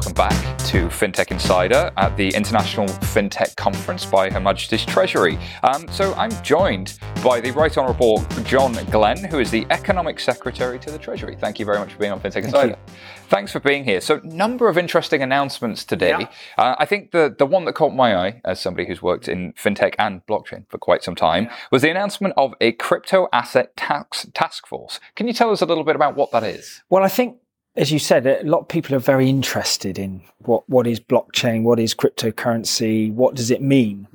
welcome back to FinTech Insider at the International FinTech Conference by Her Majesty's Treasury. Um, so I'm joined by the Right Honourable John Glen, who is the Economic Secretary to the Treasury. Thank you very much for being on FinTech Insider. you. Thanks for being here. So, number of interesting announcements today. Yeah. Uh, I think the, the one that caught my eye, as somebody who's worked in fintech and blockchain for quite some time, was the announcement of a crypto asset tax task force. Can you tell us a little bit about what that is? Well, I think, as you said, a lot of people are very interested in what, what is blockchain, what is cryptocurrency, what does it mean?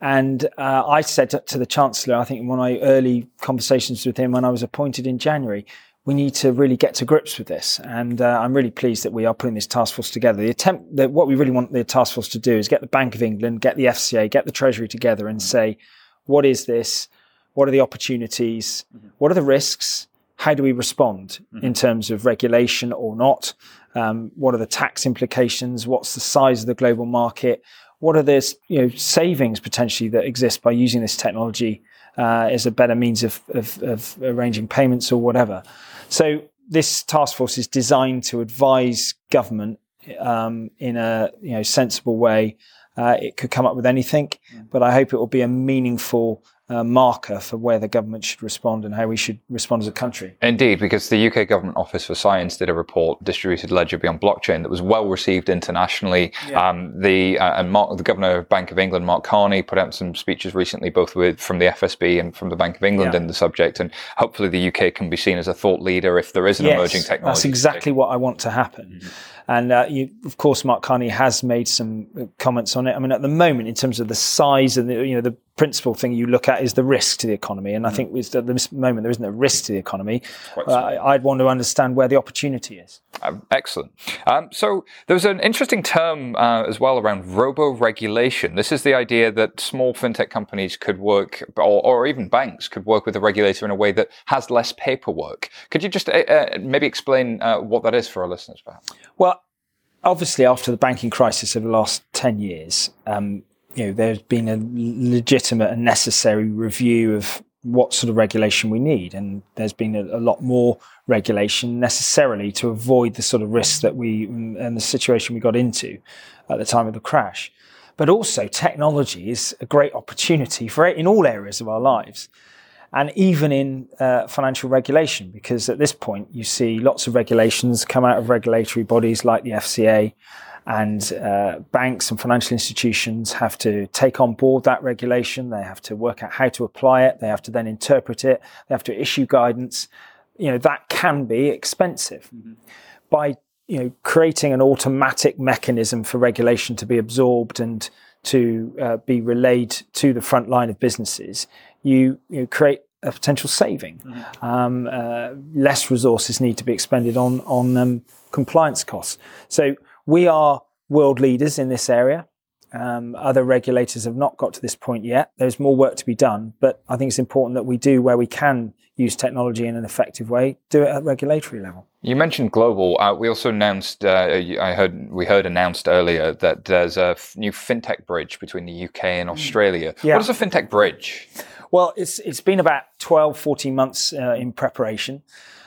And uh, I said to, to the Chancellor, I think in one of my early conversations with him when I was appointed in January, we need to really get to grips with this. And uh, I'm really pleased that we are putting this task force together. The attempt that what we really want the task force to do is get the Bank of England, get the FCA, get the Treasury together and say, what is this? What are the opportunities? What are the risks? How do we respond in terms of regulation or not? Um, what are the tax implications? What's the size of the global market? What are the you know savings potentially that exist by using this technology uh, as a better means of, of, of arranging payments or whatever? So this task force is designed to advise government um, in a you know sensible way. Uh, it could come up with anything, but I hope it will be a meaningful uh, marker for where the government should respond and how we should respond as a country. Indeed, because the UK Government Office for Science did a report, Distributed Ledger Beyond Blockchain, that was well received internationally. Um, the uh, and Mark, the Governor of Bank of England, Mark Carney, put out some speeches recently, both with from the FSB and from the Bank of England Yeah. in the subject. And hopefully, the UK can be seen as a thought leader if there is an emerging technology. That's exactly what I want to happen. And uh, you, of course, Mark Carney has made some uh, comments on it. I mean, at the moment, in terms of the size and the, you know the principal thing you look at is the risk to the economy. And I think at this moment there isn't a risk to the economy. Uh, I'd want to understand where the opportunity is. Um, excellent. Um, so there was an interesting term uh, as well around robo-regulation. This is the idea that small fintech companies could work, or, or even banks could work with a regulator in a way that has less paperwork. Could you just uh, uh, maybe explain uh, what that is for our listeners, perhaps? Well, obviously, after the banking crisis of the last 10 years, um, you know, there's been a legitimate and necessary review of what sort of regulation we need. And there's been a, a lot more regulation necessarily to avoid the sort of risks that we and the situation we got into at the time of the crash. But also, technology is a great opportunity for in all areas of our lives and even in uh, financial regulation, because at this point you see lots of regulations come out of regulatory bodies like the FCA, and uh, banks and financial institutions have to take on board that regulation. They have to work out how to apply it. They have to then interpret it. They have to issue guidance. You know that can be expensive. By you know creating an automatic mechanism for regulation to be absorbed and to uh, be relayed to the front line of businesses, you, you create a potential saving. Um, uh, less resources need to be expended on on um, compliance costs. So we are world leaders in this area. Um, other regulators have not got to this point yet. There's more work to be done, but I think it's important that we do where we can use technology in an effective way, do it at regulatory level. You mentioned global. Uh, we also announced. Uh, I heard we heard announced earlier that there's a f- new fintech bridge between the UK and Australia. Yeah. What is a fintech bridge? Well, it's it's been about 12, 14 months uh, in preparation.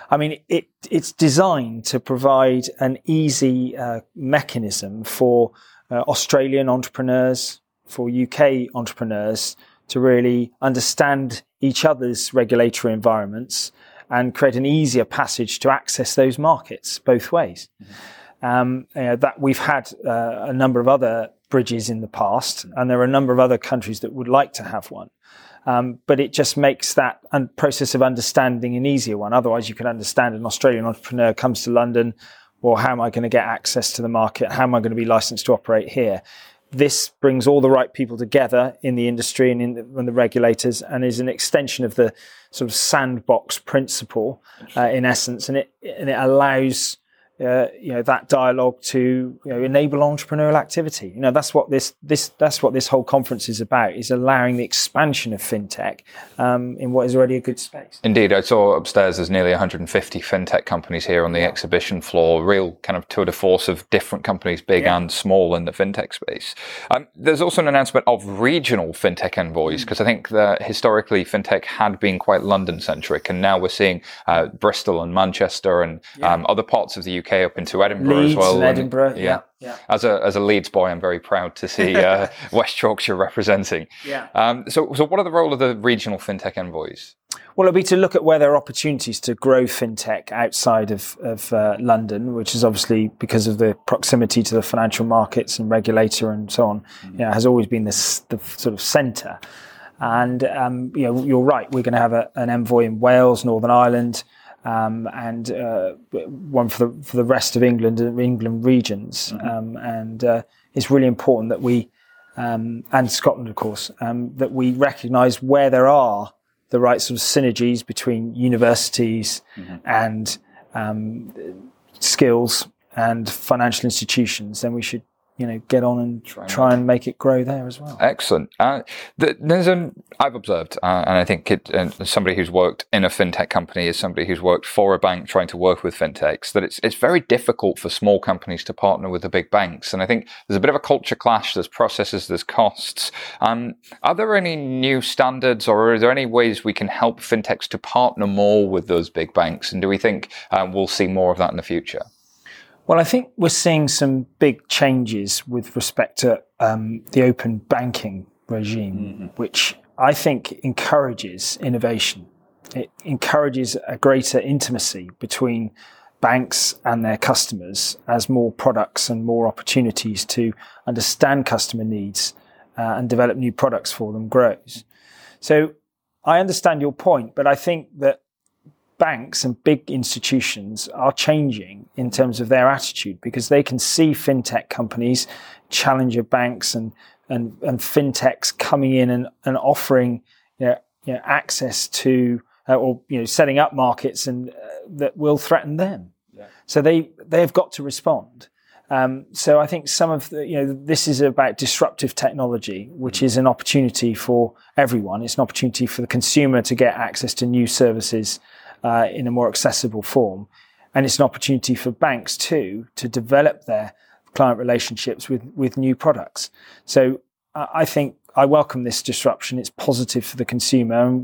I mean, it it's designed to provide an easy uh, mechanism for uh, Australian entrepreneurs, for UK entrepreneurs to really understand each other's regulatory environments and create an easier passage to access those markets both ways. Um, you know, that we've had uh, a number of other bridges in the past, and there are a number of other countries that would like to have one. Um, but it just makes that un- process of understanding an easier one. Otherwise, you can understand an Australian entrepreneur comes to London. Well, how am I going to get access to the market? How am I going to be licensed to operate here? This brings all the right people together in the industry and in the, and the regulators, and is an extension of the sort of sandbox principle, uh, in essence, and it and it allows uh, you know that dialogue to you know, enable entrepreneurial activity. You know that's what this this that's what this whole conference is about: is allowing the expansion of fintech um, in what is already a good space. Indeed, I saw upstairs there's nearly 150 fintech companies here on the exhibition floor. Real kind of tour de force of different companies, big Yeah. and small, in the fintech space. Um, there's also an announcement of regional fintech envoys because I think that historically fintech had been quite London centric, and now we're seeing uh, Bristol and Manchester and um, other parts of the UK UK up into Edinburgh Leeds as well. and and- yeah. Yeah. Yeah. As a as a Leeds boy, I'm very proud to see uh, West Yorkshire representing. Yeah. Um, so, so what are the role of the regional fintech envoys? Well, it'll be to look at where there are opportunities to grow fintech outside of, of uh, London, which is obviously because of the proximity to the financial markets and regulator and so on, you know, has always been this, the sort of centre. And, um, you know, you're right, we're going to have a, an envoy in Wales, Northern Ireland, um, and uh, one for the, for the rest of England and England regions. Um, and uh, it's really important that we, um, and Scotland, of course, um, that we recognise where there are the right sort of synergies between universities and um, skills and financial institutions, then we should, you know, get on and try, and make it grow there as well. Excellent. Uh, th- there's an I've observed, uh, and I think it, uh, somebody who's worked in a fintech company is somebody who's worked for a bank trying to work with fintechs. That it's it's very difficult for small companies to partner with the big banks, and I think there's a bit of a culture clash. There's processes, there's costs. Um, are there any new standards, or are there any ways we can help fintechs to partner more with those big banks? And do we think um, we'll see more of that in the future? Well, I think we're seeing some big changes with respect to um, the open banking regime, which I think encourages innovation. It encourages a greater intimacy between banks and their customers as more products and more opportunities to understand customer needs uh, and develop new products for them grows. So I understand your point, but I think that banks and big institutions are changing in terms of their attitude because they can see fintech companies, challenger banks and and, and fintechs coming in and, and offering you know, you know, access to uh, or you know setting up markets and uh, that will threaten them. So they they've got to respond. Um, so I think some of the, you know, this is about disruptive technology, which is an opportunity for everyone. It's an opportunity for the consumer to get access to new services uh, in a more accessible form. And it's an opportunity for banks too to develop their client relationships with, with new products. So I think I welcome this disruption. It's positive for the consumer.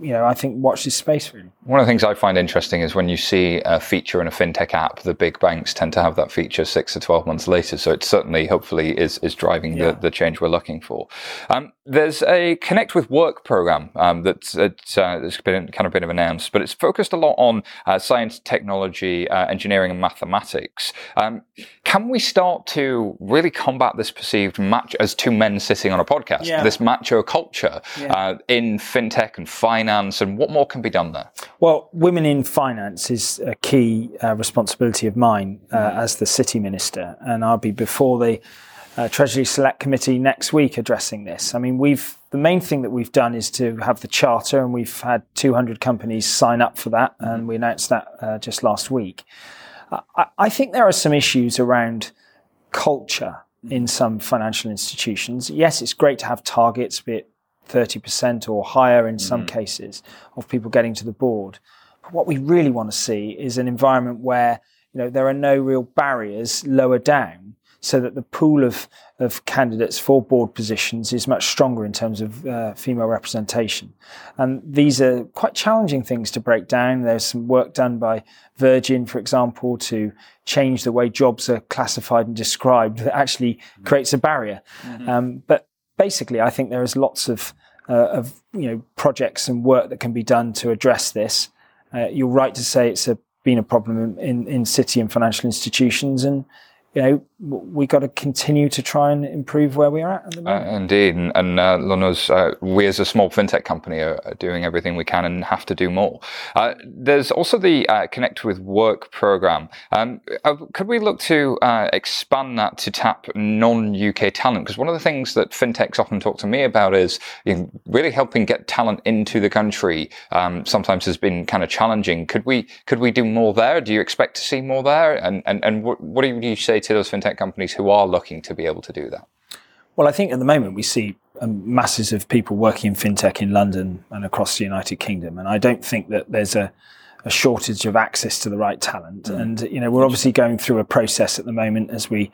You know, I think watch this space really. One of the things I find interesting is when you see a feature in a fintech app, the big banks tend to have that feature six to 12 months later. So it certainly, hopefully, is, is driving Yeah. the, the change we're looking for. Um, there's a Connect with Work program um, that's, it's, uh, that's been kind of been announced, but it's focused a lot on uh, science, technology, uh, engineering, and mathematics. Um, can we start to really combat this perceived match as two men sitting on a podcast, Yeah. this macho culture Yeah. uh, in fintech and finance, and what more can be done there? Well, women in finance is a key uh, responsibility of mine uh, as the city minister, and I'll be before the uh, Treasury Select Committee next week addressing this. I mean, we've the main thing that we've done is to have the charter, and we've had 200 companies sign up for that, and we announced that uh, just last week. I, I think there are some issues around culture in some financial institutions. Yes, it's great to have targets, be it 30% or higher in some cases, of people getting to the board. But what we really want to see is an environment where you know there are no real barriers lower down, so that the pool of of candidates for board positions is much stronger in terms of uh, female representation. And these are quite challenging things to break down. There's some work done by Virgin, for example, to change the way jobs are classified and described that actually creates a barrier. Um, but basically, I think there is lots of uh, of you know projects and work that can be done to address this. Uh, you're right to say it's a, been a problem in, in city and financial institutions, and you know we got to continue to try and improve where we are at at the Uh, moment. indeed, and, and uh, Luno's, uh, we as a small fintech company are, are doing everything we can and have to do more. Uh, there's also the uh, Connect with Work program. Um, uh, could we look to uh, expand that to tap non-UK talent? Because one of the things that fintechs often talk to me about is you know, really helping get talent into the country. Um, sometimes has been kind of challenging. Could we could we do more there? Do you expect to see more there? And and and what, what do you say to those fintech companies who are looking to be able to do that? Well, I think at the moment we see um, masses of people working in fintech in London and across the United Kingdom, and I don't think that there's a, a shortage of access to the right talent. And you know, we're obviously going through a process at the moment as we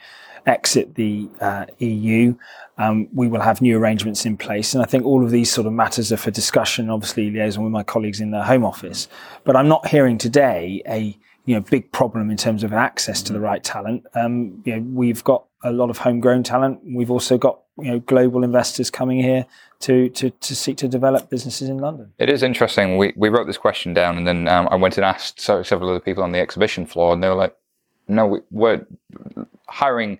exit the uh, EU. Um, we will have new arrangements in place, and I think all of these sort of matters are for discussion. Obviously, liaison with my colleagues in the Home Office, but I'm not hearing today a you know big problem in terms of access to the right talent. Um, you know, we've got a lot of homegrown talent. We've also got you know global investors coming here to to to seek to develop businesses in London. It is interesting. We we wrote this question down, and then um, I went and asked so, several other people on the exhibition floor, and they were like, "No, we, we're hiring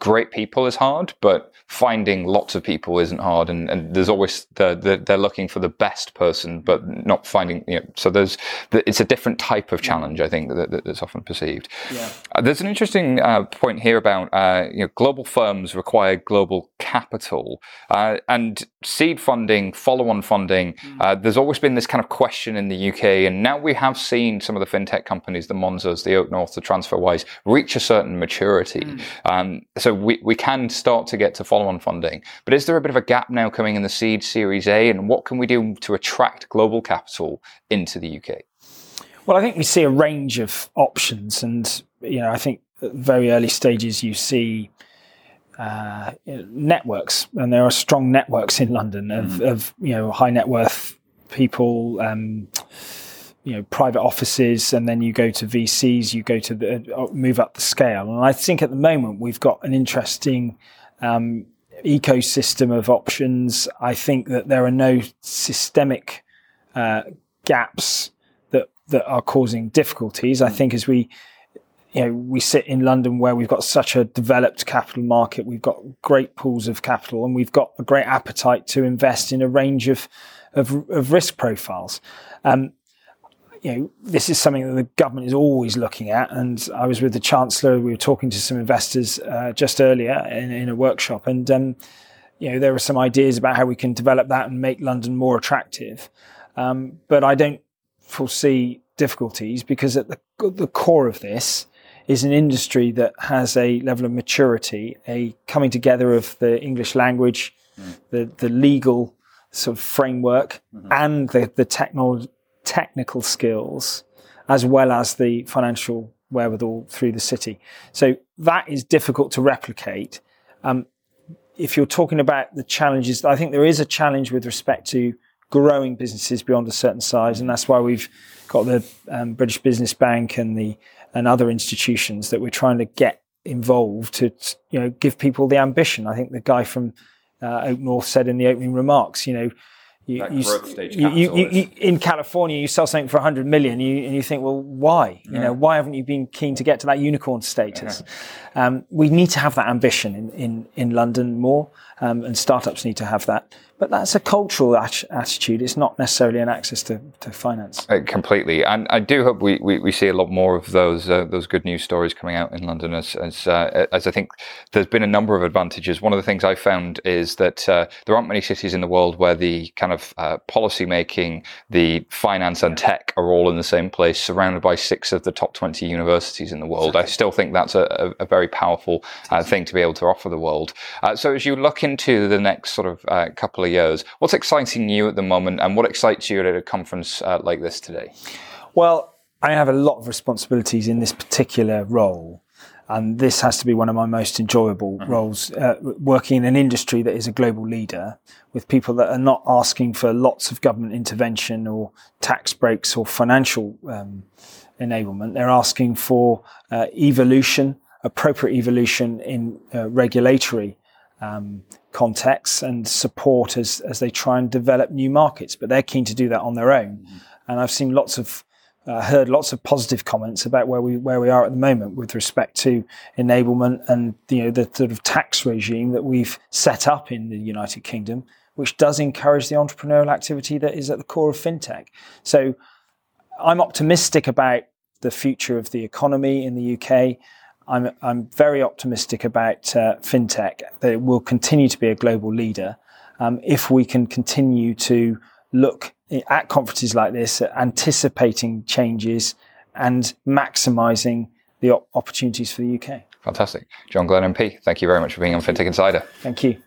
great people is hard, but finding lots of people isn't hard. And, and there's always the, the, they're looking for the best person, but not finding. You know, so there's it's a different type of challenge. I think that, that that's often perceived. Yeah. Uh, there's an interesting uh, point here about uh, you know global firms require global capital uh, and seed funding, follow-on funding. Mm. there's always been this kind of question in the UK, and now we have seen some of the fintech companies, the Monzos, the Oak North, the TransferWise, reach a certain maturity. Mm. Um, so we, we can start to get to follow-on funding. But is there a bit of a gap now coming in the seed Series A, and what can we do to attract global capital into the UK? Well, I think we see a range of options, and you know, I think at very early stages you see uh, networks, and there are strong networks in London of, mm. of you know high net worth people. Um, you know private offices and then you go to VCs you go to the, uh, move up the scale. And I think at the moment we've got an interesting um, ecosystem of options. I think that there are no systemic uh, gaps that that are causing difficulties. I think as we you know we sit in London where we've got such a developed capital market we've got great pools of capital and we've got a great appetite to invest in a range of of, of risk profiles. Um, you know, this is something that the government is always looking at. And I was with the Chancellor, we were talking to some investors uh, just earlier in, in, a workshop, and um, you know, there were some ideas about how we can develop that and make London more attractive. Um, but I don't foresee difficulties because at the, the core of this is an industry that has a level of maturity, a coming together of the English language, mm. the, the legal sort of framework, mm-hmm. and the, the technology technical skills as well as the financial wherewithal through the city. So that is difficult to replicate. Um, if you're talking about the challenges, I think there is a challenge with respect to growing businesses beyond a certain size, and that's why we've got the um, British Business Bank and the and other institutions that we're trying to get involved to you know give people the ambition. I think the guy from uh, Oak North said in the opening remarks, you know, you, you, you, you, in California, you sell something for 100 million, and you think, well, why? You know, why haven't you been keen to get to that unicorn status? Um, we need to have that ambition in, in, in London more, um, and startups need to have that. But that's a cultural at- attitude. It's not necessarily an access to, to finance. Uh, completely. And I do hope we, we, we see a lot more of those uh, those good news stories coming out in London as as, uh, as I think there's been a number of advantages. One of the things I found is that uh, there aren't many cities in the world where the kind of uh, policy making, the finance and tech are all in the same place, surrounded by six of the top 20 universities in the world. I still think that's a, a very powerful uh, thing to be able to offer the world. so as you look into the next sort of couple of years. What's exciting you at the moment, and what excites you at a conference uh, like this today? Well, I have a lot of responsibilities in this particular role. And this has to be one of my most enjoyable mm-hmm. roles, uh, working in an industry that is a global leader with people that are not asking for lots of government intervention or tax breaks or financial um, enablement. They're asking for uh, evolution, appropriate evolution in uh, regulatory um, contexts and support as, as they try and develop new markets. But they're keen to do that on their own. Mm-hmm. And I've seen lots of uh, heard lots of positive comments about where we where we are at the moment with respect to enablement and you know the sort of tax regime that we've set up in the United Kingdom, which does encourage the entrepreneurial activity that is at the core of fintech. So I'm optimistic about the future of the economy in the UK. I'm, I'm very optimistic about uh, fintech that it will continue to be a global leader um, if we can continue to look at conferences like this, anticipating changes and maximising the op- opportunities for the UK. Fantastic. John Glen MP, thank you very much for being on FinTech Insider. Thank you.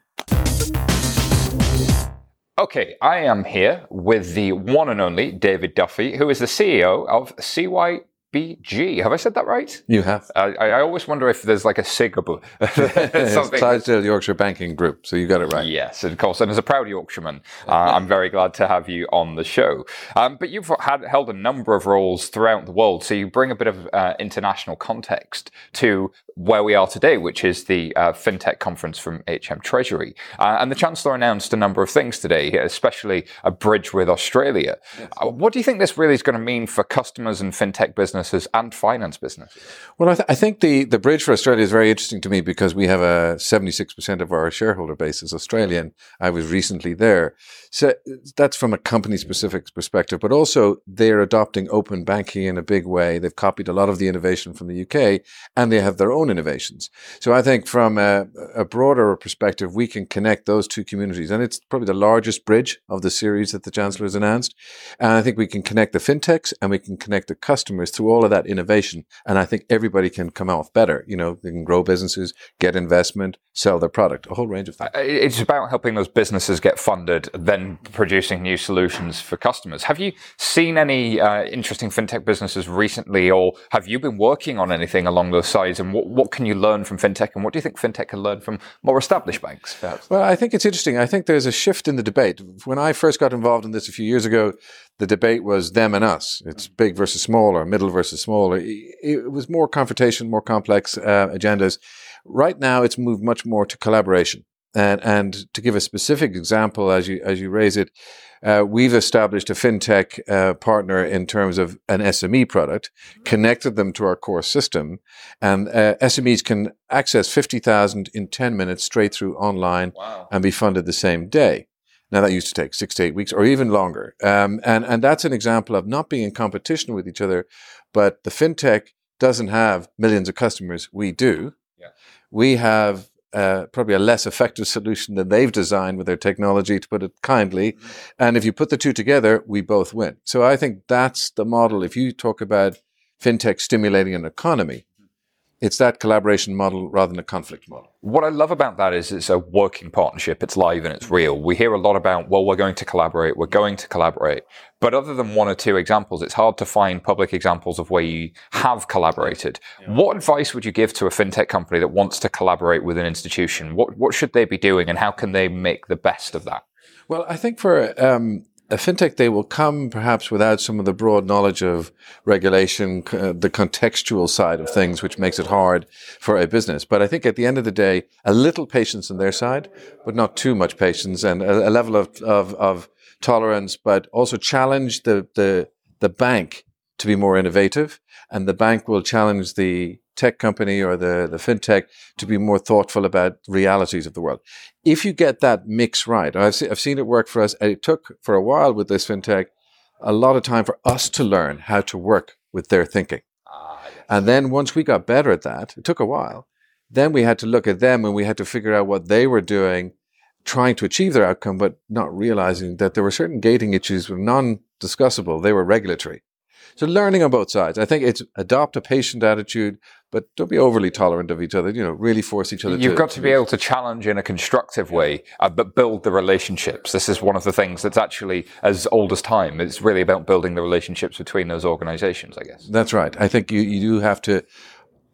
Okay, I am here with the one and only David Duffy, who is the CEO of CY BG. Have I said that right? You have. I, I always wonder if there's like a SIG above it's Clydesdale Yorkshire Banking Group, so you got it right. Yes, of course. And as a proud Yorkshireman, uh, I'm very glad to have you on the show. Um, but you've had held a number of roles throughout the world, so you bring a bit of uh, international context to where we are today, which is the uh, FinTech conference from HM Treasury. Uh, and the Chancellor announced a number of things today, especially a bridge with Australia. Yes. Uh, what do you think this really is going to mean for customers and FinTech businesses and finance businesses? Well, I, th- I think the, the bridge for Australia is very interesting to me because we have a 76% of our shareholder base is Australian. I was recently there. So that's from a company specific perspective, but also they're adopting open banking in a big way. They've copied a lot of the innovation from the UK and they have their own innovations. So I think from a, a broader perspective, we can connect those two communities. And it's probably the largest bridge of the series that the Chancellor has announced. And I think we can connect the fintechs and we can connect the customers through all of that innovation. And I think everybody can come off better. You know, they can grow businesses, get investment, sell their product, a whole range of things. It's about helping those businesses get funded, then producing new solutions for customers. Have you seen any uh, interesting fintech businesses recently, or have you been working on anything along those sides? And what, what can you learn from fintech, and what do you think fintech can learn from more established banks? Perhaps? Well, I think it's interesting. I think there's a shift in the debate. When I first got involved in this a few years ago, the debate was them and us. It's big versus small, or middle versus small. It, was more confrontation, more complex uh, agendas. Right now, it's moved much more to collaboration. And, and to give a specific example, as you as you raise it, uh, we've established a fintech uh, partner in terms of an SME product, connected them to our core system, and uh, SMEs can access fifty thousand in ten minutes straight through online wow. and be funded the same day. Now that used to take six to eight weeks or even longer, um, and and that's an example of not being in competition with each other, but the fintech doesn't have millions of customers. We do. Yeah. We have uh, probably a less effective solution than they've designed with their technology, to put it kindly. Mm-hmm. And if you put the two together, we both win. So I think that's the model. If you talk about fintech stimulating an economy, it's that collaboration model rather than a conflict model. What I love about that is it's a working partnership. It's live and it's real. We hear a lot about, well, we're going to collaborate. We're going to collaborate. But other than one or two examples, it's hard to find public examples of where you have collaborated. Yeah. What advice would you give to a fintech company that wants to collaborate with an institution? What, what should they be doing and how can they make the best of that? Well, I think for um, a fintech they will come perhaps without some of the broad knowledge of regulation, uh, the contextual side of things, which makes it hard for a business. But I think at the end of the day, a little patience on their side, but not too much patience and a, a level of, of, of, tolerance, but also challenge the, the, the bank to be more innovative. And the bank will challenge the tech company or the, the fintech to be more thoughtful about realities of the world. If you get that mix right, I've, se- I've seen it work for us. It took for a while with this fintech a lot of time for us to learn how to work with their thinking. Ah, yes. And then once we got better at that, it took a while. Then we had to look at them and we had to figure out what they were doing, trying to achieve their outcome, but not realizing that there were certain gating issues were non-discussable. They were regulatory. So learning on both sides. I think it's adopt a patient attitude, but don't be overly tolerant of each other. You know, really force each other. You've to, got to, to be able to challenge in a constructive way, uh, but build the relationships. This is one of the things that's actually as old as time. It's really about building the relationships between those organizations, I guess. That's right. I think you, you do have to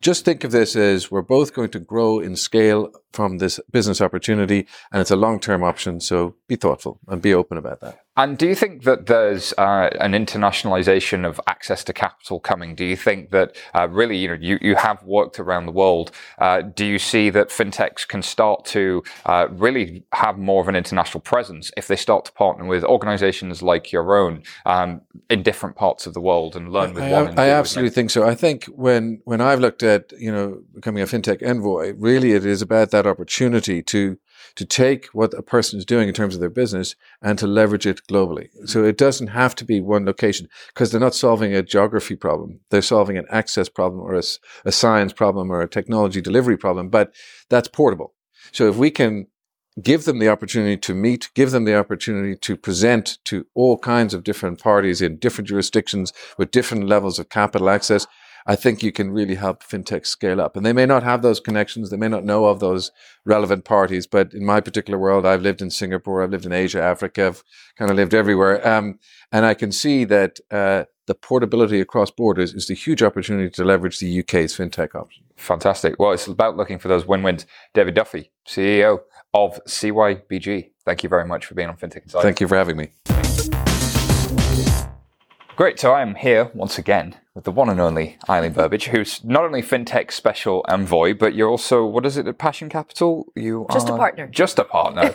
just think of this as we're both going to grow in scale from this business opportunity and it's a long-term option. So be thoughtful and be open about that. And do you think that there's uh, an internationalization of access to capital coming? Do you think that uh, really, you know, you, you have worked around the world. Uh, do you see that fintechs can start to uh, really have more of an international presence if they start to partner with organizations like your own um, in different parts of the world and learn with I, one? I, I absolutely think so. I think when when I've looked at you know becoming a fintech envoy, really it is about that opportunity to to take what a person is doing in terms of their business and to leverage it globally. So it doesn't have to be one location because they're not solving a geography problem. They're solving an access problem or a, a science problem or a technology delivery problem, but that's portable. So if we can give them the opportunity to meet, give them the opportunity to present to all kinds of different parties in different jurisdictions with different levels of capital access, I think you can really help fintech scale up. And they may not have those connections, they may not know of those relevant parties, but in my particular world, I've lived in Singapore, I've lived in Asia, Africa, I've kind of lived everywhere. Um, and I can see that uh, the portability across borders is the huge opportunity to leverage the UK's fintech option. Fantastic. Well, it's about looking for those win-wins. David Duffy, CEO of CYBG. Thank you very much for being on FinTech Insider. Thank you for having me. Great. So I'm here once again with the one and only Eileen Burbidge, who's not only fintech special envoy, but you're also what is it at Passion Capital? You just a partner. Just a partner,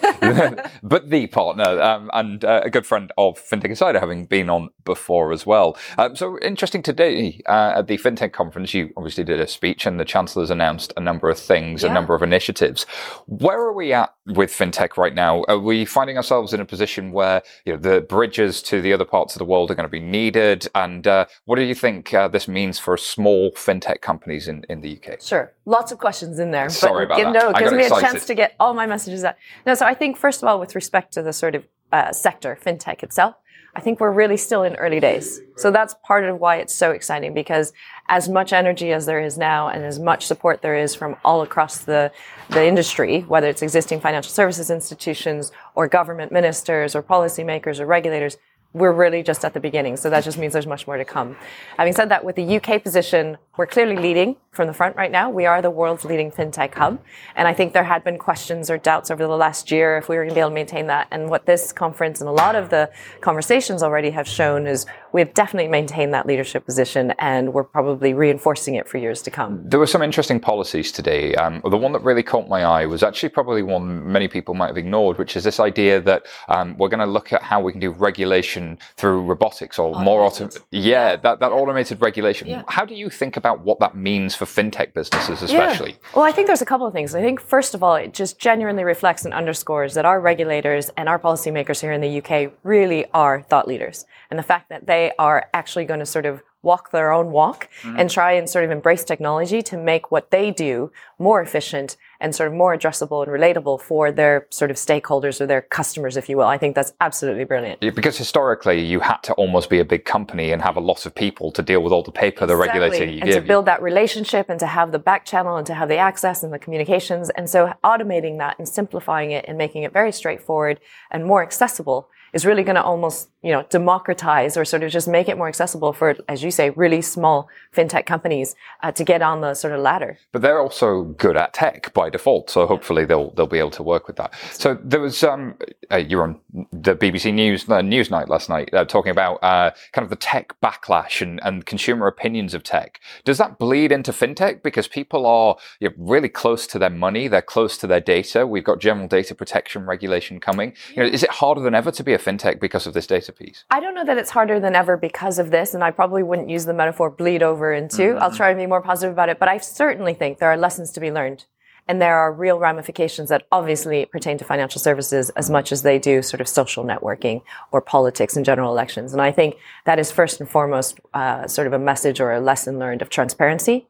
but the partner, um, and uh, a good friend of FinTech Insider, having been on before as well. Um, so interesting today uh, at the FinTech conference, you obviously did a speech, and the chancellor's announced a number of things, Yeah. a number of initiatives. Where are we at with fintech right now? Are we finding ourselves in a position where you know the bridges to the other parts of the world are going to be needed? And uh, what do you think uh, this means for small fintech companies in, in the UK? Sure. Lots of questions in there. Sorry about give, that. No, it gives me a chance to get all my messages out. No, so I think, first of all, with respect to the sort of uh, sector, fintech itself, I think we're really still in early days. So that's part of why it's so exciting because as much energy as there is now and as much support there is from all across the, the industry, whether it's existing financial services institutions or government ministers or policymakers or regulators, we're really just at the beginning. So that just means there's much more to come. Having said that, with the UK position, we're clearly leading from the front right now. We are the world's leading fintech hub. And I think there had been questions or doubts over the last year if we were going to be able to maintain that. And what this conference and a lot of the conversations already have shown is we've definitely maintained that leadership position and we're probably reinforcing it for years to come. There were some interesting policies today. Um, the one that really caught my eye was actually probably one many people might have ignored, which is this idea that um, we're going to look at how we can do regulation through robotics or more auto- Automated. yeah, that, that automated regulation. Yeah. How do you think about what that means for fintech businesses, especially? Yeah. Well, I think there's a couple of things. I think, first of all, it just genuinely reflects and underscores that our regulators and our policymakers here in the UK really are thought leaders. And the fact that they are actually going to sort of walk their own walk mm-hmm. and try and sort of embrace technology to make what they do more efficient and sort of more addressable and relatable for their sort of stakeholders or their customers, if you will. I think that's absolutely brilliant. Yeah, Because historically, you had to almost be a big company and have a lot of people to deal with all the paper the regulator Exactly. you and give to build that relationship and to have the back channel and to have the access and the communications and so automating that and simplifying it and making it very straightforward and more accessible is really going to almost you know democratize or sort of just make it more accessible for as you say really small fintech companies uh, to get on the sort of ladder but they're also good at tech by default, so hopefully they'll they'll be able to work with that. So there was um, uh, you were on the BBC News uh, News Night last night uh, talking about uh, kind of the tech backlash and, and consumer opinions of tech. Does that bleed into fintech because people are you know, really close to their money, they're close to their data. We've got general data protection regulation coming. You know, is it harder than ever to be a fintech because of this data piece? I don't know that it's harder than ever because of this, and I probably wouldn't use the metaphor bleed over into. I'll try to be more positive about it, but I certainly think there are lessons to be learned. And there are real ramifications that obviously pertain to financial services as much as they do sort of social networking or politics and general elections. And I think that is first and foremost uh, sort of a message or a lesson learned of transparency,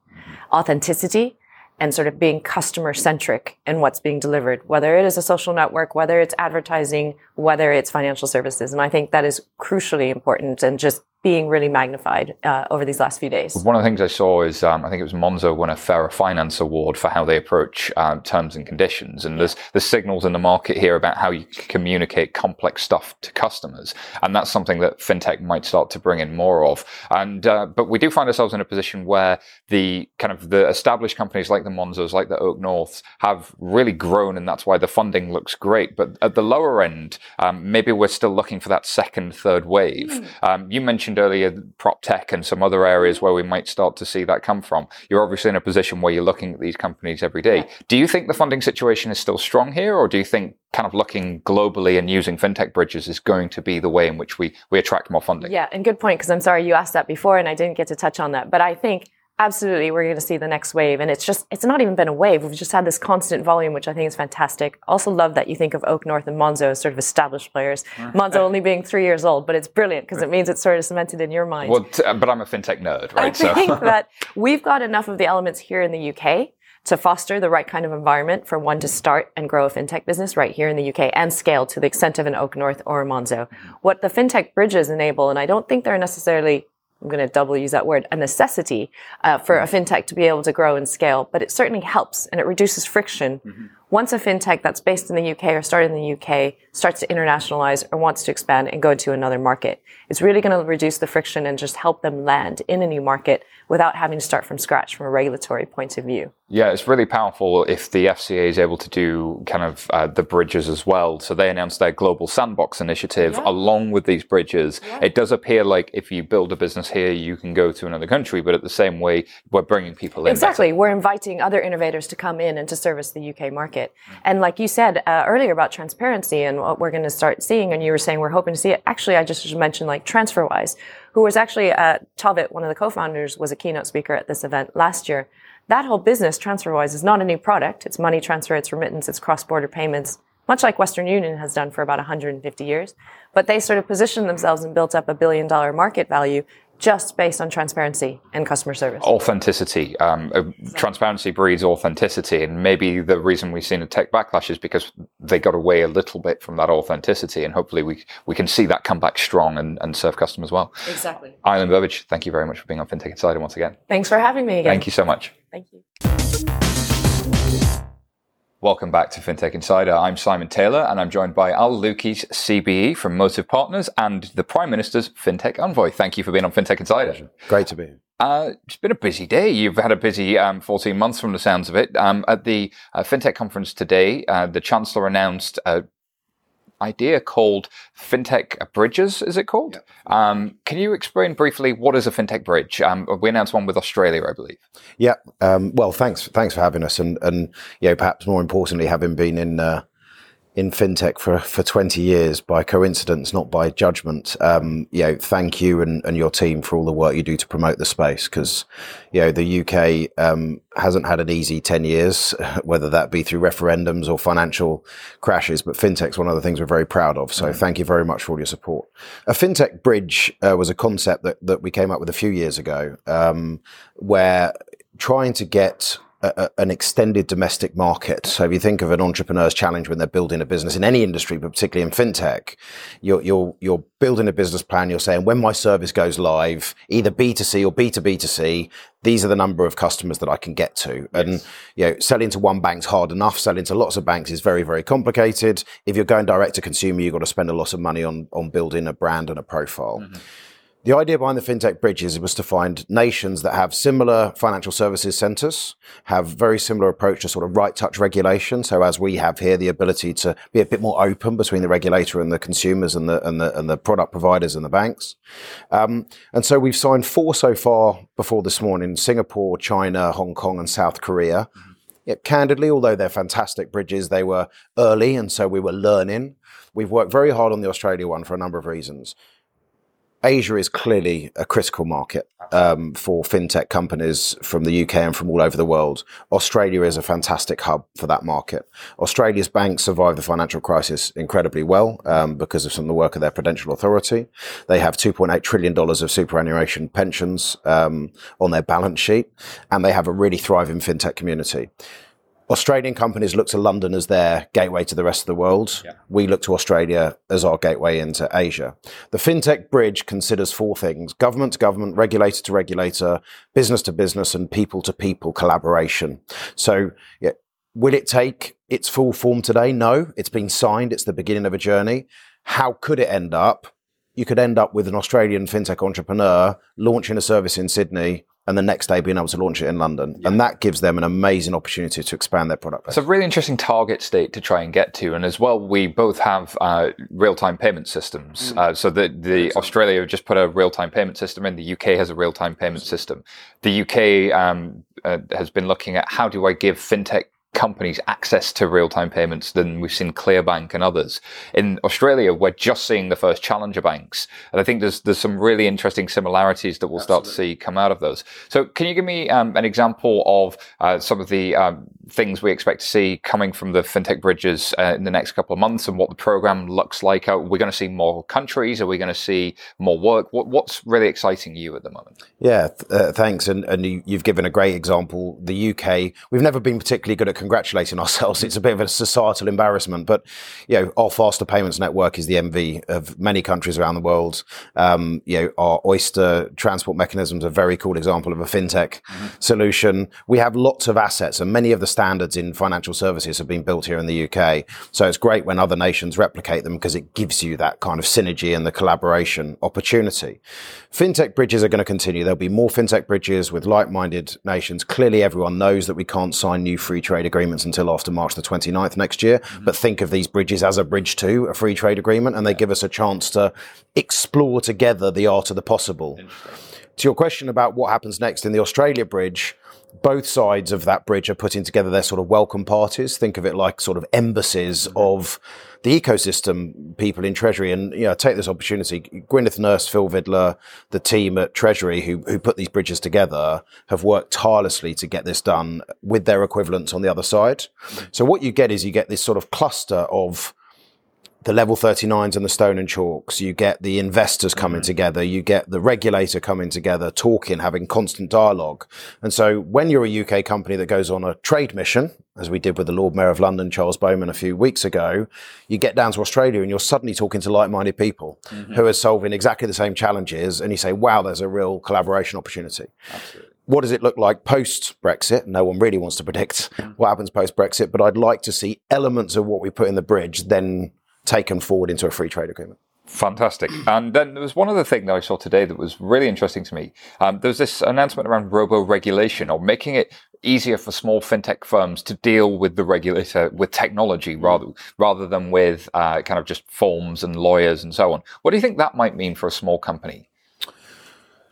authenticity, and sort of being customer centric in what's being delivered, whether it is a social network, whether it's advertising, whether it's financial services. And I think that is crucially important and just being really magnified uh, over these last few days. One of the things I saw is um, I think it was Monzo won a Fairer Finance Award for how they approach um, terms and conditions, and there's there's signals in the market here about how you communicate complex stuff to customers, and that's something that fintech might start to bring in more of. And uh, but we do find ourselves in a position where the kind of the established companies like the Monzos, like the Oak Norths, have really grown, and that's why the funding looks great. But at the lower end, um, maybe we're still looking for that second, third wave. Um, you mentioned earlier prop tech and some other areas where we might start to see that come from. You're obviously in a position where you're looking at these companies every day. Do you think the funding situation is still strong here, or do you think kind of looking globally and using fintech bridges is going to be the way in which we, we attract more funding? Yeah, and good point, because I'm sorry you asked that before and I didn't get to touch on that. But I think absolutely we're going to see the next wave. And it's just, it's not even been a wave. We've just had this constant volume, which I think is fantastic. Also love that you think of Oak North and Monzo as sort of established players. Mm. Monzo only being three years old, but it's brilliant because it means it's sort of cemented in your mind. Well, t- uh, but I'm a fintech nerd, right? So I think that we've got enough of the elements here in the UK to foster the right kind of environment for one to start and grow a fintech business right here in the UK and scale to the extent of an Oak North or a Monzo. Mm-hmm. What the fintech bridges enable, and I don't think they're necessarily I'm going to double use that word, a necessity uh, for a fintech to be able to grow and scale, but it certainly helps and it reduces friction once a fintech that's based in the UK or started in the UK starts to internationalize or wants to expand and go to another market, it's really going to reduce the friction and just help them land in a new market without having to start from scratch from a regulatory point of view. Yeah, it's really powerful if the FCA is able to do kind of uh, the bridges as well. So they announced their global sandbox initiative yeah. along with these bridges. Yeah. It does appear like if you build a business here, you can go to another country, but at the same way, we're bringing people in. Exactly. We're inviting other innovators to come in and to service the UK market. And like you said uh, earlier about transparency and what we're going to start seeing, and you were saying we're hoping to see it. Actually, I just mentioned like TransferWise, who was actually uh, Taavet, one of the co-founders, was a keynote speaker at this event last year that whole business, TransferWise, is not a new product. It's money transfer, it's remittance, it's cross-border payments, much like Western Union has done for about 150 years. But they sort of positioned themselves and built up a billion dollar market value just based on transparency and customer service. Authenticity. Um, uh, transparency breeds authenticity. And maybe the reason we've seen a tech backlash is because they got away a little bit from that authenticity. And hopefully we, we can see that come back strong and, and serve customers well. Exactly. Eileen Burbidge, thank you very much for being on FinTech Insider once again. Thanks for having me again. Thank you so much. Thank you. Welcome back to FinTech Insider. I'm Simon Taylor and I'm joined by Al Lukies, CBE from Motive Partners and the Prime Minister's FinTech Envoy. Thank you for being on FinTech Insider. Great to be here. Uh, it's been a busy day. You've had a busy um, 14 months from the sounds of it. Um, at the uh, FinTech conference today, uh, the Chancellor announced idea called fintech bridges. Is it called? Yeah. Um, can you explain briefly what is a fintech bridge? Um, we announced one with Australia, I believe. Yeah. Um, well, thanks. Thanks for having us, and and you know, perhaps more importantly, having been in uh, in fintech for, for 20 years by coincidence, not by judgment. Um, you know, thank you and, and your team for all the work you do to promote the space because, you know, the UK um, hasn't had an easy 10 years, whether that be through referendums or financial crashes, but fintech's one of the things we're very proud of. So mm. thank you very much for all your support. A fintech bridge uh, was a concept that, that we came up with a few years ago um, where trying to get a, an extended domestic market. So if you think of an entrepreneur's challenge when they're building a business in any industry, but particularly in fintech, you're, you're, you're building a business plan. You're saying when my service goes live, either B2C or B2B2C, these are the number of customers that I can get to. Yes. And, you know, selling to one bank's hard enough. Selling to lots of banks is very, very complicated. If you're going direct to consumer, you've got to spend a lot of money on, on building a brand and a profile. Mm-hmm. The idea behind the fintech bridges was to find nations that have similar financial services centers, have very similar approach to sort of right touch regulation. So as we have here, the ability to be a bit more open between the regulator and the consumers and the and the and the product providers and the banks. Um, and so we've signed four so far before this morning: Singapore, China, Hong Kong, and South Korea. Mm-hmm. Candidly, although they're fantastic bridges, they were early, and so we were learning. We've worked very hard on the Australia one for a number of reasons. Asia is clearly a critical market um, for fintech companies from the UK and from all over the world. Australia is a fantastic hub for that market. Australia's banks survived the financial crisis incredibly well um, because of some of the work of their Prudential Authority. They have $2.8 trillion of superannuation pensions um, on their balance sheet, and they have a really thriving fintech community. Australian companies look to London as their gateway to the rest of the world. Yeah. We look to Australia as our gateway into Asia. The FinTech bridge considers four things government to government, regulator to regulator, business to business, and people to people collaboration. So, yeah, will it take its full form today? No. It's been signed, it's the beginning of a journey. How could it end up? You could end up with an Australian fintech entrepreneur launching a service in Sydney and the next day being able to launch it in London. Yeah. And that gives them an amazing opportunity to expand their product. Base. It's a really interesting target state to try and get to. And as well, we both have uh, real time payment systems. Mm. Uh, so the, the Australia just put a real time payment system in, the UK has a real time payment system. The UK um, uh, has been looking at how do I give fintech companies access to real-time payments than we've seen Clearbank and others. In Australia, we're just seeing the first challenger banks, and I think there's there's some really interesting similarities that we'll Absolutely. start to see come out of those. So, can you give me um, an example of uh, some of the um, things we expect to see coming from the fintech bridges uh, in the next couple of months, and what the program looks like? Are we going to see more countries? Are we going to see more work? What, what's really exciting you at the moment? Yeah, th- uh, thanks. And, and you, you've given a great example. The UK, we've never been particularly good at congratulating ourselves. It's a bit of a societal embarrassment, but you know, our faster payments network is the envy of many countries around the world. Um, you know, our Oyster transport mechanisms are a very cool example of a fintech mm-hmm. solution. We have lots of assets, and many of the standards in financial services have been built here in the UK. So it's great when other nations replicate them because it gives you that kind of synergy and the collaboration opportunity. Fintech bridges are going to continue. There'll be more fintech bridges with like-minded nations. Clearly, everyone knows that we can't sign new free trade agreements until after March the 29th next year. Mm-hmm. But think of these bridges as a bridge to a free trade agreement, and they give us a chance to explore together the art of the possible. To your question about what happens next in the Australia bridge, both sides of that bridge are putting together their sort of welcome parties. Think of it like sort of embassies mm-hmm. of the ecosystem people in Treasury. And, you know, take this opportunity. Gwyneth Nurse, Phil Vidler, the team at Treasury who, who put these bridges together have worked tirelessly to get this done with their equivalents on the other side. Mm-hmm. So what you get is you get this sort of cluster of the level 39s and the stone and chalks. You get the investors coming mm-hmm. together. You get the regulator coming together, talking, having constant dialogue. And so when you're a UK company that goes on a trade mission, as we did with the Lord Mayor of London, Charles Bowman, a few weeks ago, you get down to Australia and you're suddenly talking to like-minded people mm-hmm. who are solving exactly the same challenges. And you say, wow, there's a real collaboration opportunity. Absolutely what does it look like post Brexit? No one really wants to predict what happens post Brexit, but I'd like to see elements of what we put in the bridge then taken forward into a free trade agreement. Fantastic. And then there was one other thing that I saw today that was really interesting to me. Um, there was this announcement around robo regulation or making it easier for small fintech firms to deal with the regulator with technology rather rather than with uh, kind of just forms and lawyers and so on. What do you think that might mean for a small company?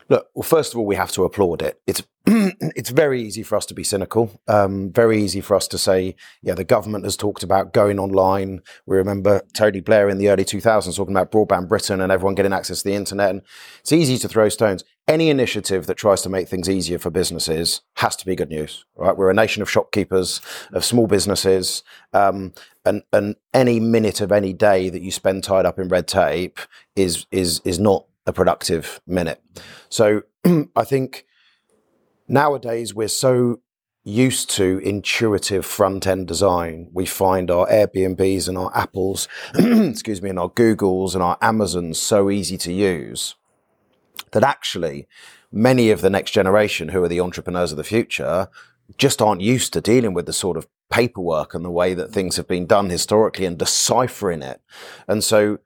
Look, well, first of all, we have to applaud it. It's it's very easy for us to be cynical. Um, very easy for us to say, yeah, the government has talked about going online. We remember Tony Blair in the early 2000s talking about broadband Britain and everyone getting access to the internet. And it's easy to throw stones. Any initiative that tries to make things easier for businesses has to be good news, right? We're a nation of shopkeepers, of small businesses, um, and and any minute of any day that you spend tied up in red tape is is is not a productive minute. So I think Nowadays, we're so used to intuitive front end design. We find our Airbnbs and our Apples, excuse me, and our Googles and our Amazons so easy to use that actually many of the next generation who are the entrepreneurs of the future just aren't used to dealing with the sort of paperwork and the way that things have been done historically and deciphering it. And so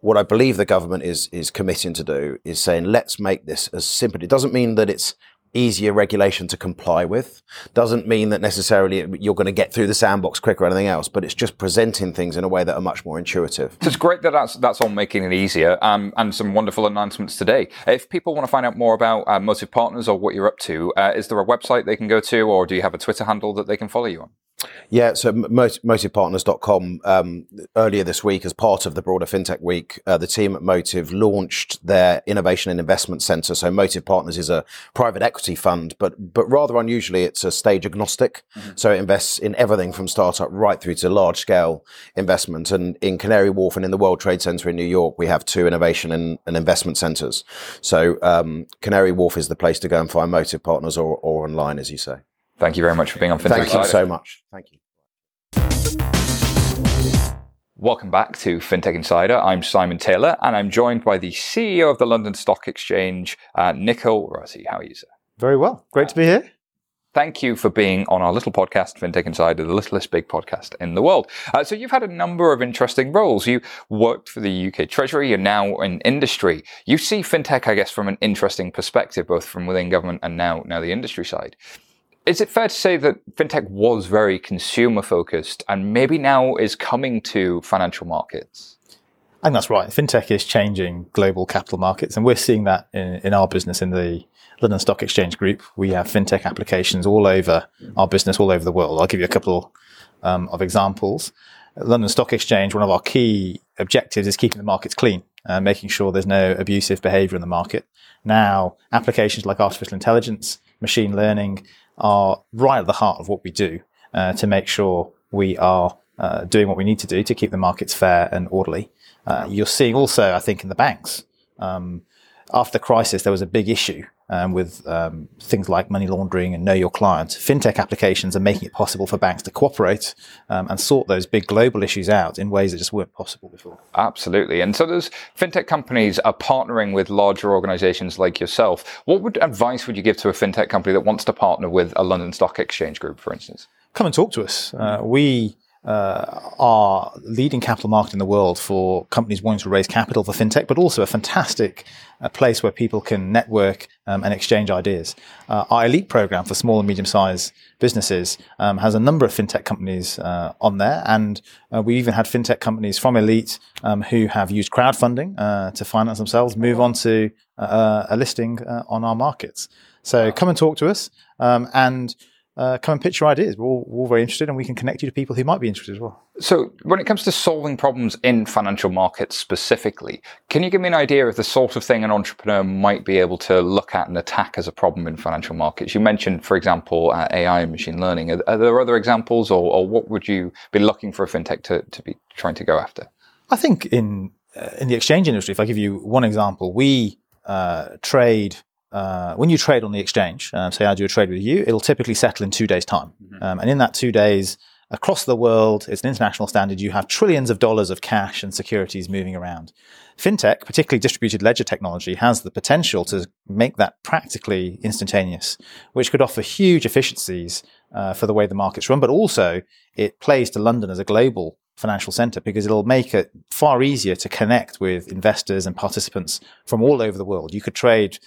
what I believe the government is is committing to do is saying let's make this as simple. It doesn't mean that it's easier regulation to comply with. Doesn't mean that necessarily you're going to get through the sandbox quicker or anything else, but it's just presenting things in a way that are much more intuitive. So it's great that that's, that's all making it easier um, and some wonderful announcements today. If people want to find out more about uh, Motive Partners or what you're up to, uh, is there a website they can go to or do you have a Twitter handle that they can follow you on? Yeah, so motivepartners.com um, earlier this week, as part of the broader FinTech Week, uh, the team at Motive launched their Innovation and Investment Center. So Motive Partners is a private equity fund, but but rather unusually, it's a stage agnostic. Mm-hmm. So it invests in everything from startup right through to large scale investment. And in Canary Wharf and in the World Trade Center in New York, we have two innovation and, and investment centers. So um, Canary Wharf is the place to go and find Motive Partners or, or online, as you say. Thank you very much for being on FinTech Insider. Thank you so much. Thank you. Welcome back to FinTech Insider. I'm Simon Taylor, and I'm joined by the CEO of the London Stock Exchange, uh, Nikhil Rathi. How are you, sir? Very well. Great to be here. Thank you for being on our little podcast, FinTech Insider, the littlest big podcast in the world. Uh, so you've had a number of interesting roles. You worked for the UK Treasury, you're now in industry. You see FinTech, I guess, from an interesting perspective, both from within government and now, now the industry side. Is it fair to say that fintech was very consumer focused and maybe now is coming to financial markets? I think that's right. Fintech is changing global capital markets, and we're seeing that in, in our business in the London Stock Exchange Group. We have fintech applications all over our business, all over the world. I'll give you a couple um, of examples. London Stock Exchange, one of our key objectives is keeping the markets clean, uh, making sure there's no abusive behavior in the market. Now, applications like artificial intelligence, machine learning, are right at the heart of what we do uh, to make sure we are uh, doing what we need to do to keep the markets fair and orderly. Uh, you're seeing also, I think, in the banks. Um, after the crisis, there was a big issue um, with um, things like money laundering and know your client, fintech applications are making it possible for banks to cooperate um, and sort those big global issues out in ways that just weren't possible before. Absolutely. And so those fintech companies are partnering with larger organizations like yourself. What would advice would you give to a fintech company that wants to partner with a London Stock Exchange group, for instance? Come and talk to us. Uh, we uh, are leading capital market in the world for companies wanting to raise capital for fintech, but also a fantastic uh, place where people can network um, and exchange ideas. Uh, our elite program for small and medium sized businesses um, has a number of fintech companies uh, on there, and uh, we even had fintech companies from elite um, who have used crowdfunding uh, to finance themselves move on to a listing on our markets. So come and talk to us, um, and uh, come and pitch your ideas. We're all, we're all, very interested and we can connect you to people who might be interested as well. So, when it comes to solving problems in financial markets specifically, can you give me an idea of the sort of thing an entrepreneur might be able to look at and attack as a problem in financial markets? You mentioned, for example, uh, AI and machine learning. Are, are there other examples, or, or, what would you be looking for a fintech to, to be trying to go after? I think in uh, in the exchange industry, if I give you one example, we uh, trade uh, when you trade on the exchange, um, say I do a trade with you, it'll typically settle in two days' time. Mm-hmm. Um, and in that two days, across the world, it's an international standard, you have trillions of dollars of cash and securities moving around. FinTech, particularly distributed ledger technology, has the potential to make that practically instantaneous, which could offer huge efficiencies uh, for the way the markets run, but also it plays to London as a global financial center because it'll make it far easier to connect with investors and participants from all over the world. You could trade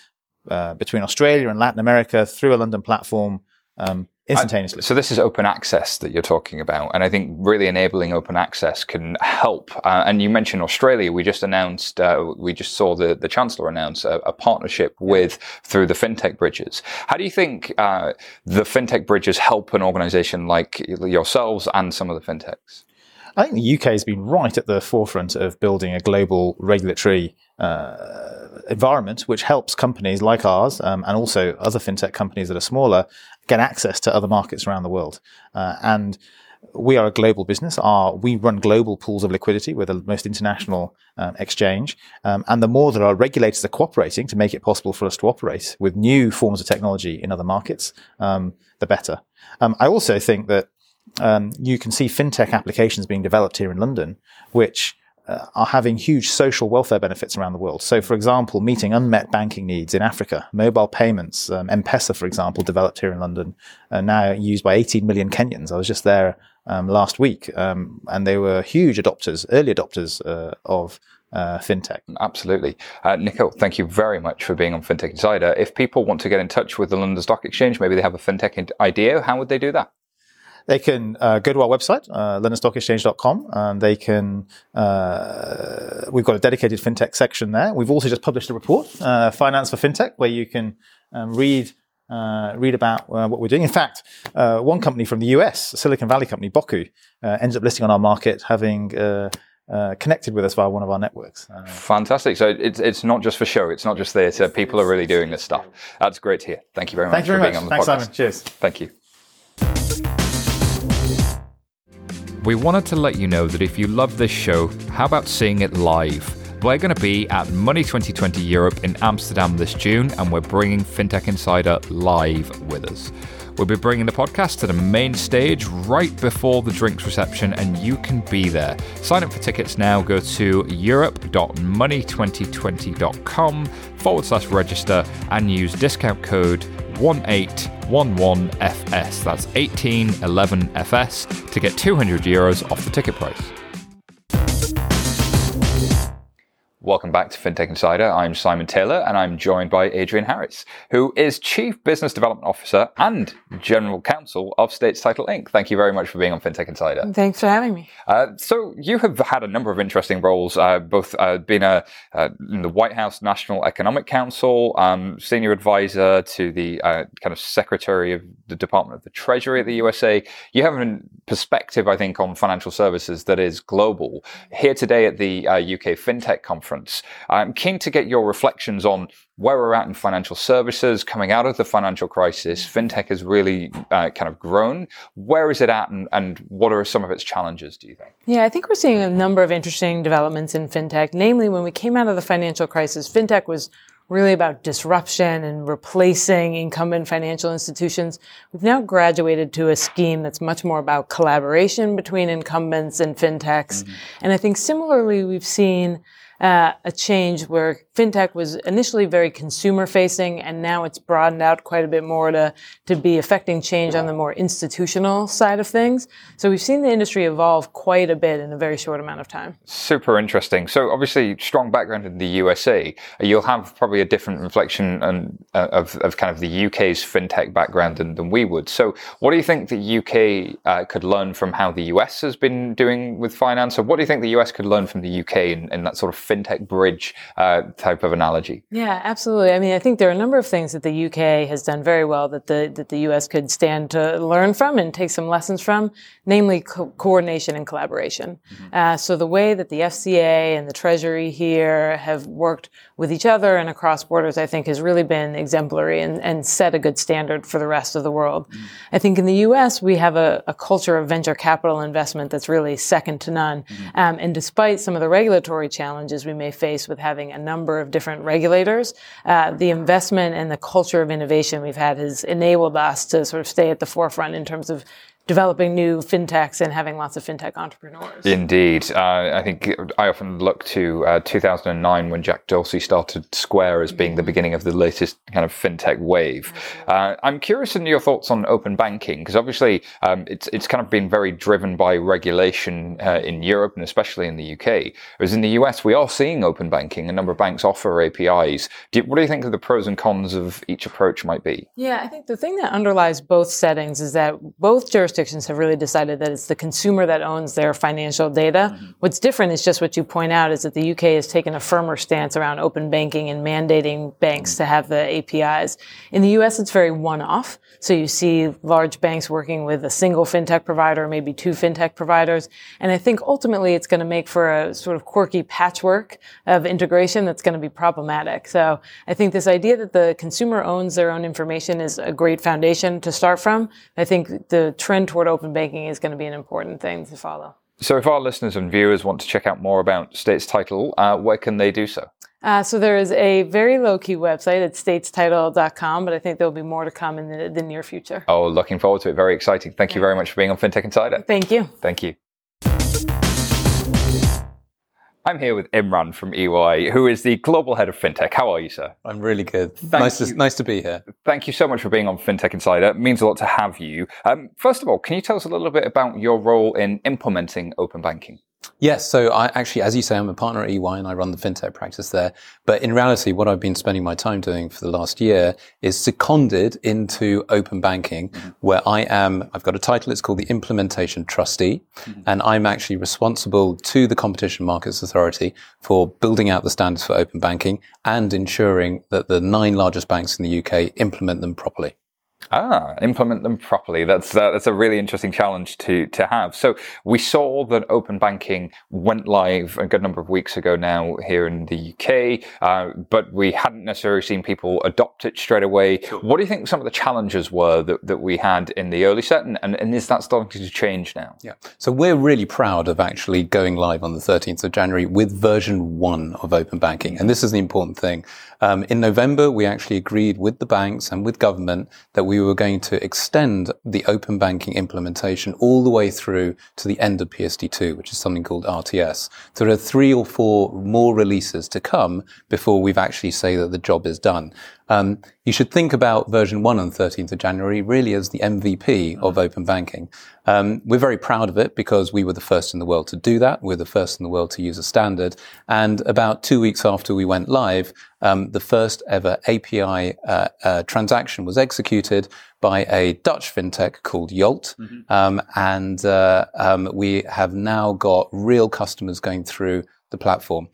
uh, between Australia and Latin America through a London platform um, instantaneously. I, so this is open access that you're talking about, and I think really enabling open access can help. Uh, and you mentioned Australia. We just announced, uh, we just saw the the Chancellor announce a, a, partnership with through the fintech bridges. How do you think uh, the fintech bridges help an organisation like yourselves and some of the fintechs? I think the UK has been right at the forefront of building a global regulatory uh, environment, which helps companies like ours um, and also other fintech companies that are smaller get access to other markets around the world. Uh, and we are a global business. Our, we run global pools of liquidity. We're the most international um, exchange. Um, and the more that our regulators are cooperating to make it possible for us to operate with new forms of technology in other markets, um, the better. Um, I also think that um, you can see fintech applications being developed here in London, which are having huge social welfare benefits around the world. So, for example, meeting unmet banking needs in Africa, mobile payments, um, M-Pesa, for example, developed here in London, uh, now used by 18 million Kenyans. I was just there um, last week, um, and they were huge adopters, early adopters uh, of uh, fintech. Absolutely. Uh, thank you very much for being on FinTech Insider. If people want to get in touch with the London Stock Exchange, maybe they have a fintech idea, how would they do that? They can uh, go to our website, uh, londonstockexchange.com, and they can, uh, we've got a dedicated fintech section there. We've also just published a report, uh, Finance for FinTech, where you can um, read uh, read about uh, what we're doing. In fact, uh, one company from the US, a Silicon Valley company, Boku, uh, ends up listing on our market, having uh, uh, connected with us via one of our networks. Fantastic. So it's it's not just for show. It's not just there. So people are really doing this stuff. That's great to hear. Thank you very much Thank you for very being on the Thanks, podcast. Simon. Cheers. Thank you. We wanted to let you know that if you love this show, how about seeing it live? We're going to be at Money 2020 Europe in Amsterdam this June, and we're bringing FinTech Insider live with us. We'll be bringing the podcast to the main stage right before the drinks reception, and you can be there. Sign up for tickets now. Go to europe.money2020.com forward slash register and use discount code 1811FS. That's 1811FS to get 200 euros off the ticket price. Welcome back to FinTech Insider. I'm Simon Taylor and I'm joined by Adrienne Harris, who is Chief Business Development Officer and General Counsel of States Title Inc. Thank you very much for being on FinTech Insider. Thanks for having me. Uh, so, you have had a number of interesting roles, uh, both uh, being a, uh, in the White House National Economic Council, um, Senior Advisor to the uh, kind of Secretary of the Department of the Treasury at the USA. You have a perspective, I think, on financial services that is global. Here today at the UK uh, FinTech conference. I'm keen to get your reflections on where we're at in financial services coming out of the financial crisis. FinTech has really uh, uh, kind of grown. Where is it at, and, and what are some of its challenges? Do you think? Yeah, I think we're seeing a number of interesting developments in fintech. Namely, when we came out of the financial crisis, fintech was really about disruption and replacing incumbent financial institutions. We've now graduated to a scheme that's much more about collaboration between incumbents and fintechs. Mm-hmm. And I think similarly, we've seen uh, a change where fintech was initially very consumer facing and now it's broadened out quite a bit more to, to be affecting change on the more institutional side of things. So we've seen the industry evolve quite a bit in a very short amount of time. Super interesting. So obviously strong background in the USA. You'll have probably a different reflection on, uh, of, of kind of the UK's fintech background than, than we would. So what do you think the UK uh, could learn from how the US has been doing with finance? Or what do you think the US could learn from the UK in, in that sort of fintech bridge uh, type of analogy. Yeah, absolutely. I mean, I think there are a number of things that the UK has done very well that the that the US could stand to learn from and take some lessons from, namely co- coordination and collaboration. Mm-hmm. Uh, so the way that the FCA and the Treasury here have worked with each other and across borders, I think, has really been exemplary and, and set a good standard for the rest of the world. Mm-hmm. I think in the US we have a, a, culture of venture capital investment that's really second to none. Mm-hmm. Um, and despite some of the regulatory challenges we may face with having a number of different regulators, uh, the investment and the culture of innovation we've had has enabled us to sort of stay at the forefront in terms of developing new fintechs and having lots of fintech entrepreneurs. Indeed. Uh, I think I often look to uh, 2009 when Jack Dorsey started Square as being the beginning of the latest kind of fintech wave. Uh, I'm curious in your thoughts on open banking, because obviously um, it's, it's kind of been very driven by regulation uh, in Europe and especially in the UK. Whereas in the US, we are seeing open banking. A number of banks offer APIs. Do you, what do you think of the pros and cons of each approach might be? Yeah, I think the thing that underlies both settings is that both jurisdictions jurisdictions have really decided that it's the consumer that owns their financial data. Mm-hmm. What's different is just what you point out is that the UK has taken a firmer stance around open banking and mandating banks mm-hmm. to have the APIs. In the US, it's very one-off. So you see large banks working with a single fintech provider, maybe two fintech providers. And I think ultimately it's going to make for a sort of quirky patchwork of integration that's going to be problematic. So I think this idea that the consumer owns their own information is a great foundation to start from. I think the trend toward open banking is going to be an important thing to follow. So, if our listeners and viewers want to check out more about States Title, uh, where can they do so? Uh, so there is a very low key website at statestitle.com, but I think there'll be more to come in the, the near future. Oh, looking forward to it. Very exciting. Thank you very much for being on FinTech Insider. Thank you. Thank you. I'm here with Imran from EY, who is the global head of fintech. How are you, sir? I'm really good. nice to, nice to be here. Thank you so much for being on FinTech Insider. It means a lot to have you. Um, first of all, can you tell us a little bit about your role in implementing open banking? Yes. So I actually, as you say, I'm a partner at EY and I run the fintech practice there. But in reality, what I've been spending my time doing for the last year is seconded into open banking, mm-hmm. where I am, I've got a title, it's called the implementation trustee. Mm-hmm. And I'm actually responsible to the Competition Markets Authority for building out the standards for open banking and ensuring that the nine largest banks in the UK implement them properly. Ah, implement them properly. That's uh, that's a really interesting challenge to to have. So we saw that open banking went live a good number of weeks ago now here in the UK, uh, but we hadn't necessarily seen people adopt it straight away. What do you think some of the challenges were that, that we had in the early set, and, and, and is that starting to change now? Yeah. So we're really proud of actually going live on the 13th of January with version one of open banking, and this is the important thing. Um, in November, we actually agreed with the banks and with government that we were going to extend the open banking implementation all the way through to the end of PSD2, which is something called RTS. There are three or four more releases to come before we've actually say that the job is done. Um, you should think about version one on 13th of January really as the MVP of open banking. Um, we're very proud of it because we were the first in the world to do that. We're the first in the world to use a standard. And about two weeks after we went live, um, the first ever API uh, uh, transaction was executed by a Dutch fintech called Yolt. Mm-hmm. Um, and uh, um, we have now got real customers going through the platform.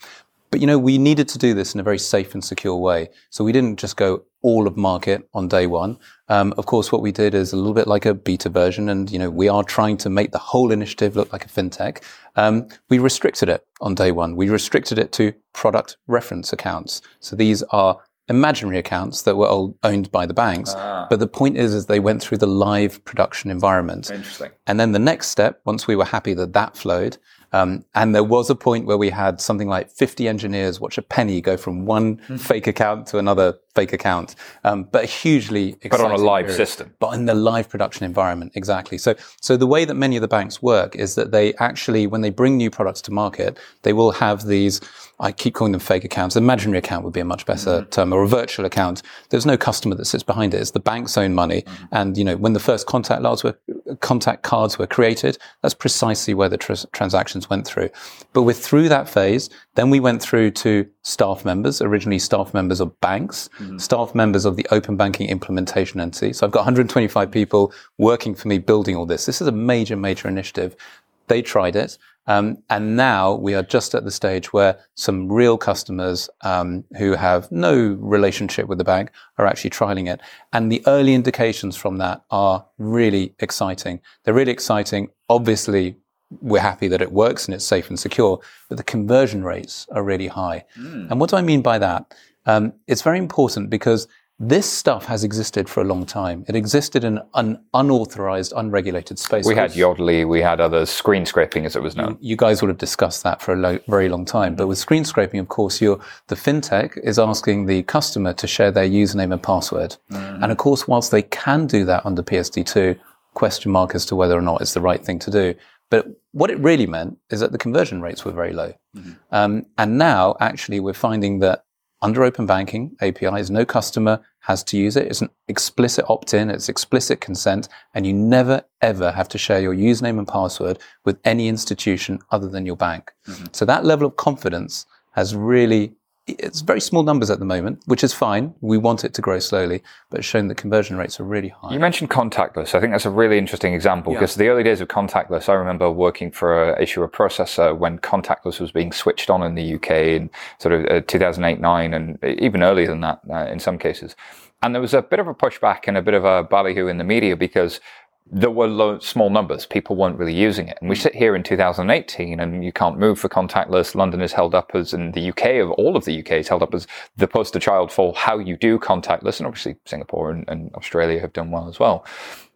But you know, we needed to do this in a very safe and secure way. So we didn't just go all of market on day one. Um, of course, what we did is a little bit like a beta version, and you know, we are trying to make the whole initiative look like a fintech. Um, we restricted it on day one. We restricted it to product reference accounts. So these are imaginary accounts that were owned by the banks. But the point is, is they went through the live production environment. Interesting. And then the next step, once we were happy that that flowed, um, and there was a point where we had something like 50 engineers watch a penny go from one Hmm. fake account to another fake account, um, but hugely But on a live period. system. But in the live production environment, exactly. So, so the way that many of the banks work is that they actually, when they bring new products to market, they will have these. I keep calling them fake accounts. Imaginary account would be a much better term, or a virtual account. There's no customer that sits behind it. It's the bank's own money. And you know, when the first contact cards were contact cards were created, that's precisely where the tr- transactions went through. But we're through that phase. Then we went through to staff members, originally staff members of banks, staff members of the open banking implementation entity. So I've got 125 people working for me building all this. This is a major, major initiative. They tried it. Um, and now we are just at the stage where some real customers um, who have no relationship with the bank are actually trialing it. And the early indications from that are really exciting. They're really exciting. Obviously, we're happy that it works and it's safe and secure, but the conversion rates are really high. And what do I mean by that? Um, it's very important because this stuff has existed for a long time. It existed in an unauthorized, unregulated space. We had Yodlee, we had others, screen scraping as it was known. You guys would have discussed that for a lo- very long time. But with screen scraping, of course, you're, the fintech is asking the customer to share their username and password. And of course, whilst they can do that under PSD2, question mark as to whether or not it's the right thing to do. But what it really meant is that the conversion rates were very low. Um, and now, actually, we're finding that under open banking APIs, no customer has to use it. It's an explicit opt-in, it's explicit consent, and you never ever have to share your username and password with any institution other than your bank. So that level of confidence has really it's very small numbers at the moment, which is fine. We want it to grow slowly, but it's shown that conversion rates are really high. You mentioned contactless. I think that's a really interesting example because the early days of contactless, I remember working for a issuer processor when contactless was being switched on in the UK in sort of uh, 2008, 9, and even earlier than that uh, in some cases. And there was a bit of a pushback and a bit of a ballyhoo in the media because there were low, small numbers. People weren't really using it. And we sit here in 2018 and you can't move for contactless. London is held up as, in the UK, of all of the UK is held up as the poster child for how you do contactless. And obviously Singapore and, and Australia have done well as well.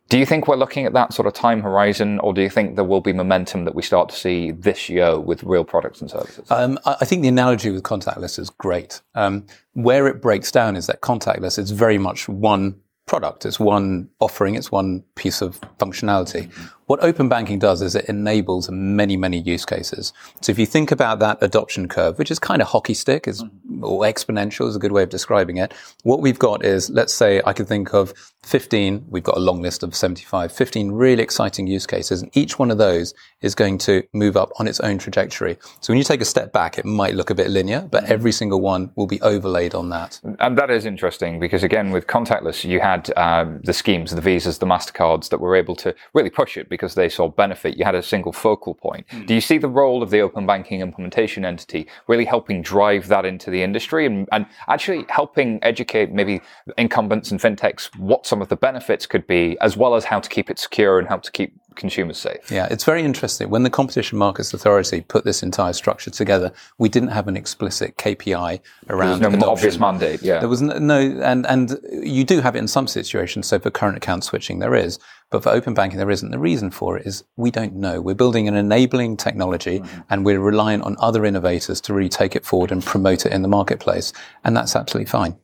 Do you think we're looking at that sort of time horizon, or do you think there will be momentum that we start to see this year with real products and services? Um, I I think the analogy with contactless is great. Um, where it breaks down is that contactless is very much one product. It's one offering. It's one piece of functionality. What open banking does is it enables many, many use cases. So if you think about that adoption curve, which is kind of hockey stick, is or exponential is a good way of describing it. What we've got is, let's say I could think of 15, we've got a long list of 75, 15 really exciting use cases. And each one of those is going to move up on its own trajectory. So when you take a step back, it might look a bit linear, but every single one will be overlaid on that. And that is interesting because, again, with contactless, you had um, the schemes, the visas, the MasterCards that were able to really push it because they saw benefit. You had a single focal point. Hmm. Do you see the role of the open banking implementation entity really helping drive that into the industry and, and actually helping educate maybe incumbents and fintechs what some of the benefits could be, as well as how to keep it secure and how to keep consumers safe? Yeah, it's very interesting. When the Competition Markets Authority put this entire structure together, we didn't have an explicit KPI around There's no adoption. obvious mandate. Yeah. There was no, no, and and you do have it in some situations. So for current account switching, there is, but for open banking, there isn't. The reason for it is we don't know. We're building an enabling technology, mm-hmm. and we're reliant on other innovators to really take it forward and promote it in the marketplace, and that's absolutely fine.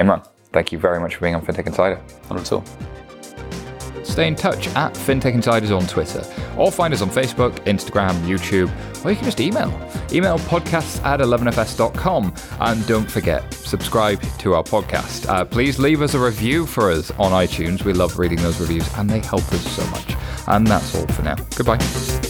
Imran, thank you very much for being on FinTech Insider. Not at all. Stay in touch at FinTech Insiders on Twitter, or find us on Facebook, Instagram, YouTube, or you can just email. Email podcasts at 11fs.com. And don't forget, subscribe to our podcast. Uh, please leave us a review for us on iTunes. We love reading those reviews, and they help us so much. And that's all for now. Goodbye.